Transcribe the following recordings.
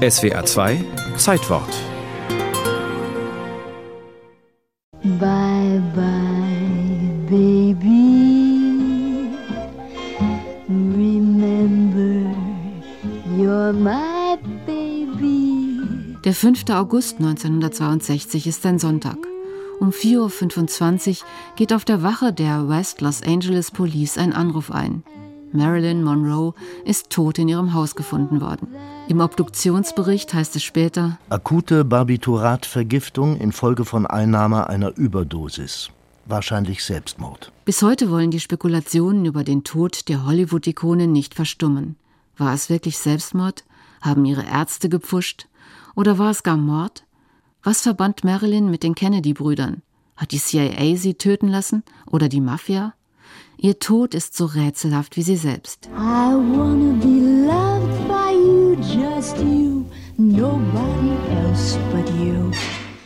SWA 2 Zeitwort. Bye bye, baby. Remember, you're my baby. Der 5. August 1962 ist ein Sonntag. Um 4.25 Uhr geht auf der Wache der West Los Angeles Police ein Anruf ein. Marilyn Monroe ist tot in ihrem Haus gefunden worden. Im Obduktionsbericht heißt es später Akute Barbituratvergiftung infolge von Einnahme einer Überdosis. Wahrscheinlich Selbstmord. Bis heute wollen die Spekulationen über den Tod der Hollywood-Ikone nicht verstummen. War es wirklich Selbstmord? Haben ihre Ärzte gepfuscht? Oder war es gar Mord? Was verband Marilyn mit den Kennedy-Brüdern? Hat die CIA sie töten lassen? Oder die Mafia? Ihr Tod ist so rätselhaft wie sie selbst. I wanna be just you, nobody else but you.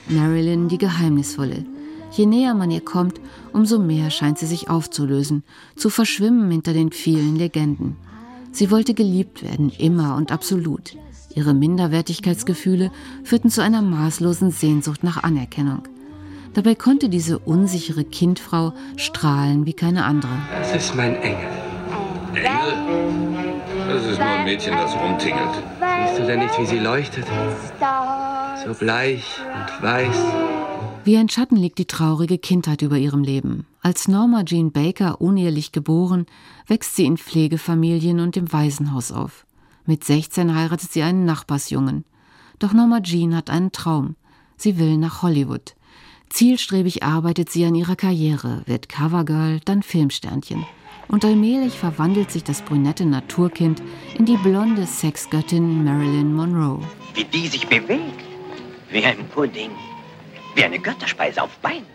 Marilyn die Geheimnisvolle. Je näher man ihr kommt, umso mehr scheint sie sich aufzulösen, zu verschwimmen hinter den vielen Legenden. Sie wollte geliebt werden, immer und absolut. Ihre Minderwertigkeitsgefühle führten zu einer maßlosen Sehnsucht nach Anerkennung. Dabei konnte diese unsichere Kindfrau strahlen wie keine andere. Das ist mein Engel. Engel? Das ist ein Mädchen, das rumtingelt. Siehst du denn nicht, wie sie leuchtet? So bleich und weiß. Wie ein Schatten liegt die traurige Kindheit über ihrem Leben. Als Norma Jean Baker unehelich geboren, wächst sie in Pflegefamilien und im Waisenhaus auf. Mit 16 heiratet sie einen Nachbarsjungen. Doch Norma Jean hat einen Traum. Sie will nach Hollywood. Zielstrebig arbeitet sie an ihrer Karriere, wird Covergirl, dann Filmsternchen. Und allmählich verwandelt sich das brünette Naturkind in die blonde Sexgöttin Marilyn Monroe. Wie die sich bewegt. Wie ein Pudding. Wie eine Götterspeise auf Beinen.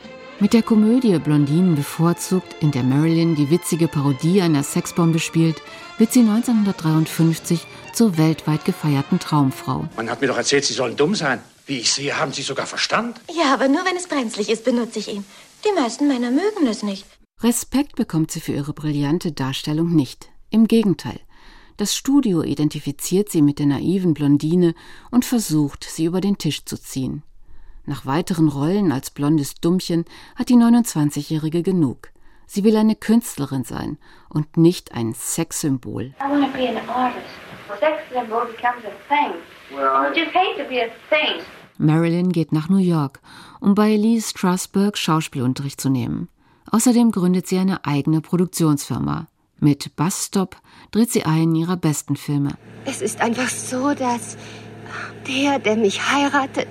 Mit der Komödie Blondinen bevorzugt, in der Marilyn die witzige Parodie einer Sexbombe spielt, wird sie 1953 zur weltweit gefeierten Traumfrau. Man hat mir doch erzählt, Sie sollen dumm sein. Wie ich sehe, haben Sie sogar Verstand. Ja, aber nur wenn es brenzlig ist, benutze ich ihn. Die meisten Männer mögen es nicht. Respekt bekommt sie für ihre brillante Darstellung nicht. Im Gegenteil. Das Studio identifiziert sie mit der naiven Blondine und versucht, sie über den Tisch zu ziehen. Nach weiteren Rollen als blondes Dummchen hat die 29-Jährige genug. Sie will eine Künstlerin sein und nicht ein Sexsymbol. I want to be an artist. Sex symbol becomes a thing. I just hate to be a thing. Marilyn geht nach New York, um bei Elise Strasberg Schauspielunterricht zu nehmen. Außerdem gründet sie eine eigene Produktionsfirma. Mit Busstop dreht sie einen ihrer besten Filme. Es ist einfach so, dass der, der mich heiratet,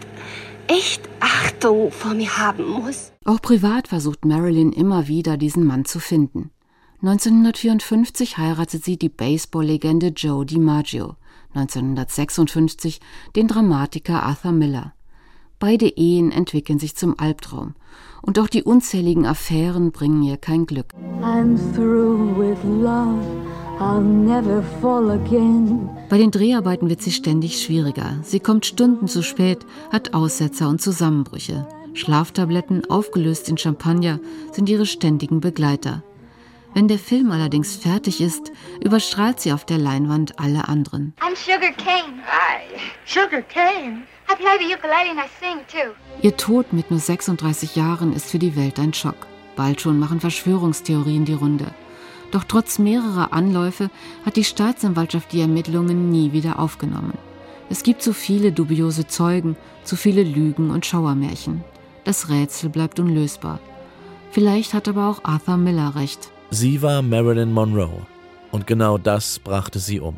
echt Achtung vor mir haben muss. Auch privat versucht Marilyn immer wieder, diesen Mann zu finden. 1954 heiratet sie die Baseball-Legende Joe DiMaggio, 1956 den Dramatiker Arthur Miller. Beide Ehen entwickeln sich zum Albtraum. Und auch die unzähligen Affären bringen ihr kein Glück. I'm through with love. I'll never fall again. Bei den Dreharbeiten wird sie ständig schwieriger. Sie kommt Stunden zu spät, hat Aussetzer und Zusammenbrüche. Schlaftabletten, aufgelöst in Champagner, sind ihre ständigen Begleiter. Wenn der Film allerdings fertig ist, überstrahlt sie auf der Leinwand alle anderen. I'm Sugar Cane. Hi. Sugar Cane. I play the ukulele and I sing too. Ihr Tod mit nur 36 Jahren ist für die Welt ein Schock. Bald schon machen Verschwörungstheorien die Runde. Doch trotz mehrerer Anläufe hat die Staatsanwaltschaft die Ermittlungen nie wieder aufgenommen. Es gibt zu viele dubiose Zeugen, zu viele Lügen und Schauermärchen. Das Rätsel bleibt unlösbar. Vielleicht hat aber auch Arthur Miller recht. Sie war Marilyn Monroe und genau das brachte sie um.